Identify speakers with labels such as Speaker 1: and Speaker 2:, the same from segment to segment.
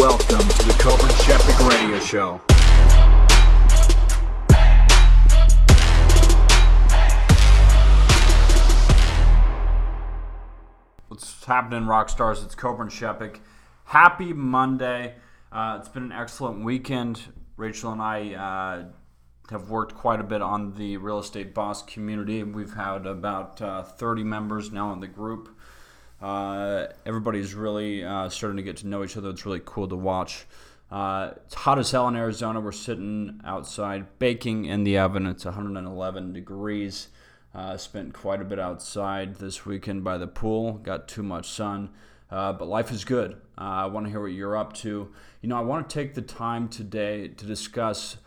Speaker 1: Welcome to the Coburn Sheppick Radio Show.
Speaker 2: What's happening, rock stars? It's Coburn Sheppick. Happy Monday. Uh, it's been an excellent weekend. Rachel and I uh, have worked quite a bit on the real estate boss community. We've had about uh, 30 members now in the group. Uh, everybody's really uh, starting to get to know each other. It's really cool to watch. Uh, it's hot as hell in Arizona. We're sitting outside baking in the oven. It's 111 degrees. Uh, spent quite a bit outside this weekend by the pool. Got too much sun. Uh, but life is good. Uh, I want to hear what you're up to. You know, I want to take the time today to discuss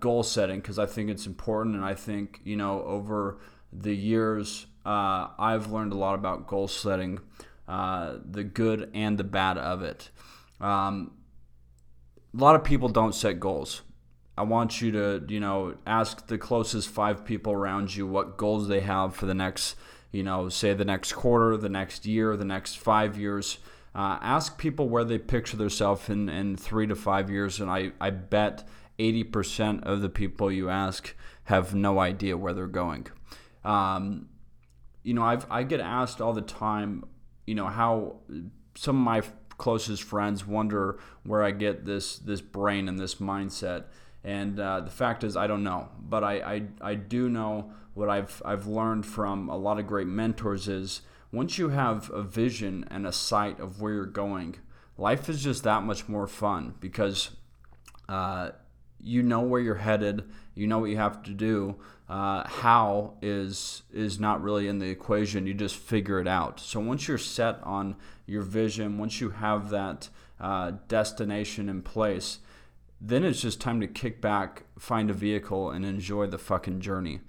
Speaker 2: goal setting because I think it's important. And I think, you know, over the years, uh, I've learned a lot about goal setting, uh, the good and the bad of it. Um, a lot of people don't set goals. I want you to, you know, ask the closest five people around you what goals they have for the next, you know, say the next quarter, the next year, the next five years. Uh, ask people where they picture themselves in, in three to five years, and I, I bet 80% of the people you ask have no idea where they're going. Um, you know, I've, I get asked all the time, you know, how some of my closest friends wonder where I get this this brain and this mindset. And uh, the fact is, I don't know, but I, I, I do know what I've I've learned from a lot of great mentors is once you have a vision and a sight of where you're going, life is just that much more fun because uh, you know where you're headed, you know what you have to do. Uh, how is is not really in the equation. You just figure it out. So once you're set on your vision, once you have that uh, destination in place, then it's just time to kick back, find a vehicle, and enjoy the fucking journey.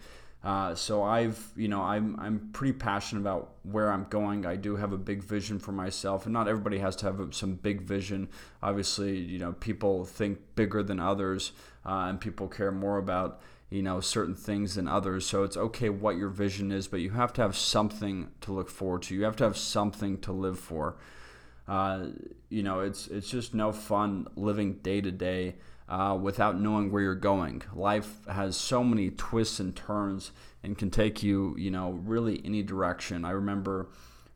Speaker 2: Uh, so I've, you know, I'm I'm pretty passionate about where I'm going. I do have a big vision for myself, and not everybody has to have some big vision. Obviously, you know, people think bigger than others, uh, and people care more about you know certain things than others. So it's okay what your vision is, but you have to have something to look forward to. You have to have something to live for. Uh, you know, it's it's just no fun living day to day uh, without knowing where you're going. Life has so many twists and turns and can take you, you know, really any direction. I remember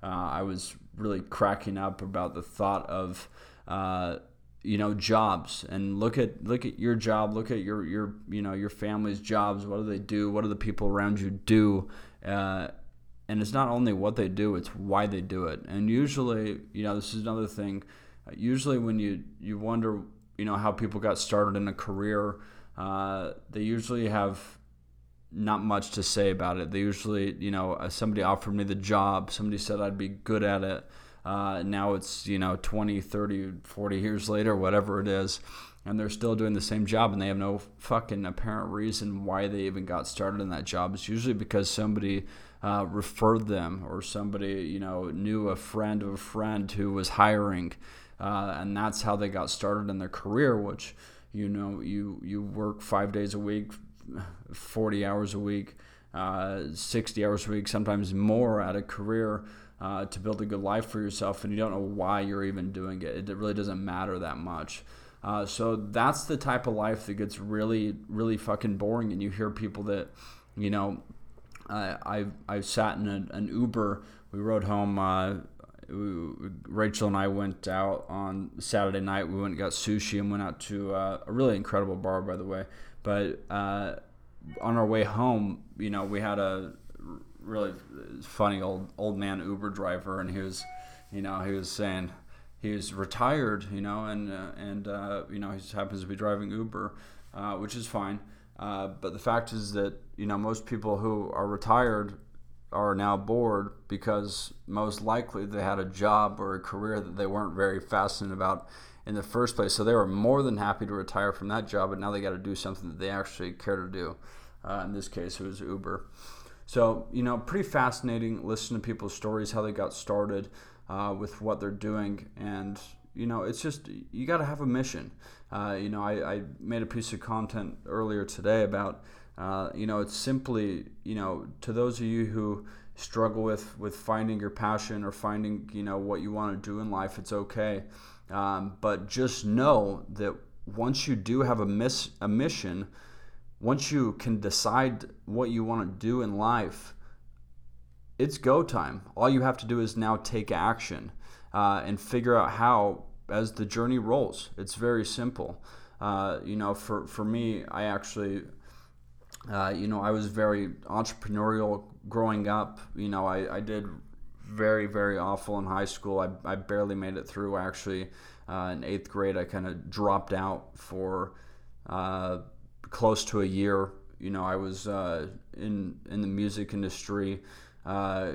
Speaker 2: uh, I was really cracking up about the thought of. Uh, you know jobs and look at look at your job look at your your you know your family's jobs what do they do what do the people around you do uh, and it's not only what they do it's why they do it and usually you know this is another thing usually when you you wonder you know how people got started in a career uh, they usually have not much to say about it. They usually you know uh, somebody offered me the job somebody said i'd be good at it. Uh, now it's you know 20 30 40 years later whatever it is and they're still doing the same job and they have no fucking apparent reason why they even got started in that job. It's usually because somebody uh, referred them or somebody you know knew a friend of a friend who was hiring uh, and that's how they got started in their career which you know you you work five days a week 40 hours a week uh, 60 hours a week sometimes more at a career uh, to build a good life for yourself and you don't know why you're even doing it it really doesn't matter that much uh, so that's the type of life that gets really really fucking boring and you hear people that you know I, I, I sat in a, an Uber. We rode home. Uh, Rachel and I went out on Saturday night. We went and got sushi and went out to uh, a really incredible bar, by the way. But uh, on our way home, you know, we had a really funny old old man Uber driver, and he was, you know, he was saying he was retired, you know, and uh, and uh, you know he just happens to be driving Uber, uh, which is fine. Uh, but the fact is that you know most people who are retired are now bored because most likely they had a job or a career that they weren't very fascinated about in the first place. So they were more than happy to retire from that job, but now they got to do something that they actually care to do. Uh, in this case, it was Uber. So you know, pretty fascinating. Listen to people's stories, how they got started uh, with what they're doing, and you know, it's just you got to have a mission. Uh, you know, I, I, made a piece of content earlier today about, uh, you know, it's simply, you know, to those of you who struggle with with finding your passion or finding, you know, what you want to do in life, it's okay. Um, but just know that once you do have a miss a mission, once you can decide what you want to do in life, it's go time. All you have to do is now take action uh, and figure out how as the journey rolls. It's very simple. Uh, you know, for, for me, I actually, uh, you know, I was very entrepreneurial growing up. You know, I, I did very, very awful in high school. I, I barely made it through. Actually, uh, in eighth grade, I kind of dropped out for uh, close to a year. You know, I was uh, in in the music industry, uh,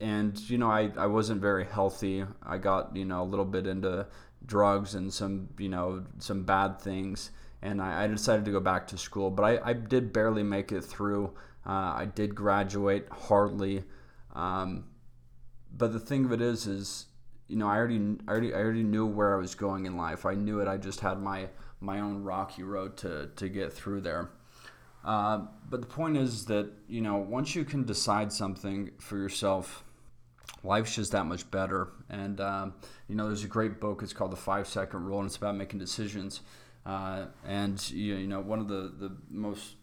Speaker 2: and you know, I, I wasn't very healthy. I got you know a little bit into drugs and some you know some bad things, and I, I decided to go back to school. But I, I did barely make it through. Uh, I did graduate hardly. Um, but the thing of it is, is you know, I already, I already, I already knew where I was going in life. I knew it. I just had my my own rocky road to to get through there. Uh, but the point is that you know, once you can decide something for yourself, life's just that much better. And um, you know, there's a great book. It's called The Five Second Rule, and it's about making decisions. Uh, and you, know, one of the the most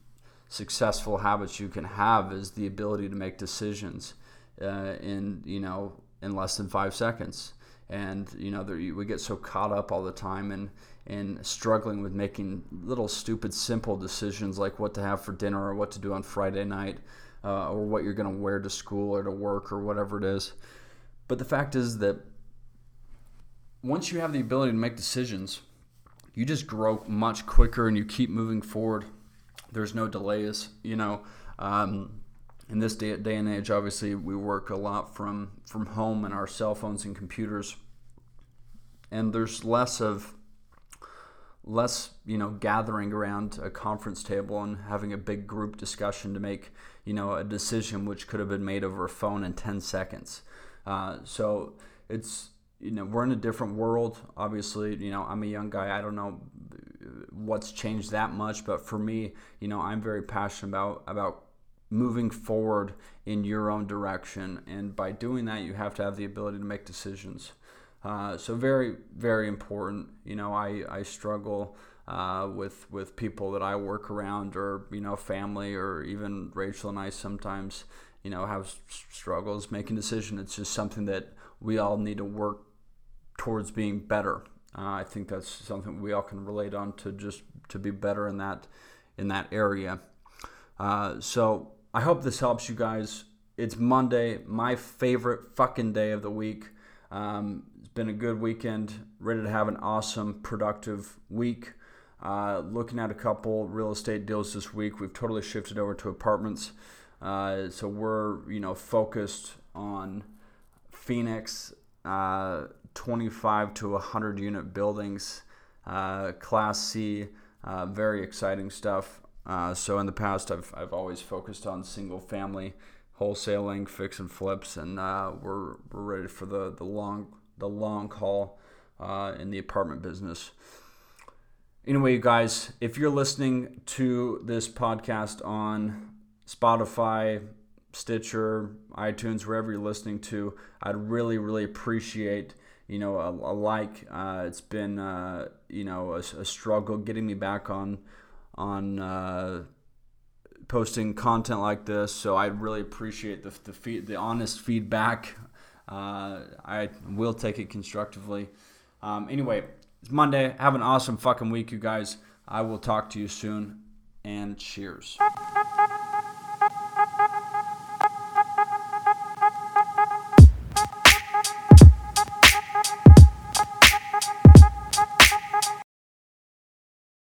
Speaker 2: successful habits you can have is the ability to make decisions uh, in you know in less than five seconds. And you know there, we get so caught up all the time in in struggling with making little stupid simple decisions like what to have for dinner or what to do on Friday night uh, or what you're going to wear to school or to work or whatever it is. But the fact is that once you have the ability to make decisions, you just grow much quicker and you keep moving forward. There's no delays, you know. Um, in this day, day and age, obviously, we work a lot from from home and our cell phones and computers, and there's less of less you know gathering around a conference table and having a big group discussion to make you know a decision which could have been made over a phone in 10 seconds uh, so it's you know we're in a different world obviously you know i'm a young guy i don't know what's changed that much but for me you know i'm very passionate about about moving forward in your own direction. And by doing that, you have to have the ability to make decisions. Uh, so very, very important. You know, I, I struggle uh, with with people that I work around, or you know, family, or even Rachel and I sometimes, you know, have struggles making decisions. It's just something that we all need to work towards being better. Uh, I think that's something we all can relate on to just to be better in that in that area. Uh, so I hope this helps you guys. It's Monday, my favorite fucking day of the week. Um, it's been a good weekend. Ready to have an awesome, productive week. Uh, looking at a couple real estate deals this week. We've totally shifted over to apartments. Uh, so we're you know focused on Phoenix, uh, 25 to 100 unit buildings, uh, Class C. Uh, very exciting stuff. Uh, so in the past, I've, I've always focused on single family wholesaling, fix and flips, and uh, we're, we're ready for the, the long the long haul uh, in the apartment business. Anyway, you guys, if you're listening to this podcast on Spotify, Stitcher, iTunes, wherever you're listening to, I'd really, really appreciate you know a, a like. Uh, it's been uh, you know a, a struggle getting me back on on uh, posting content like this. So I really appreciate the the, feed, the honest feedback. Uh, I will take it constructively. Um, anyway, it's Monday. Have an awesome fucking week, you guys. I will talk to you soon, and cheers.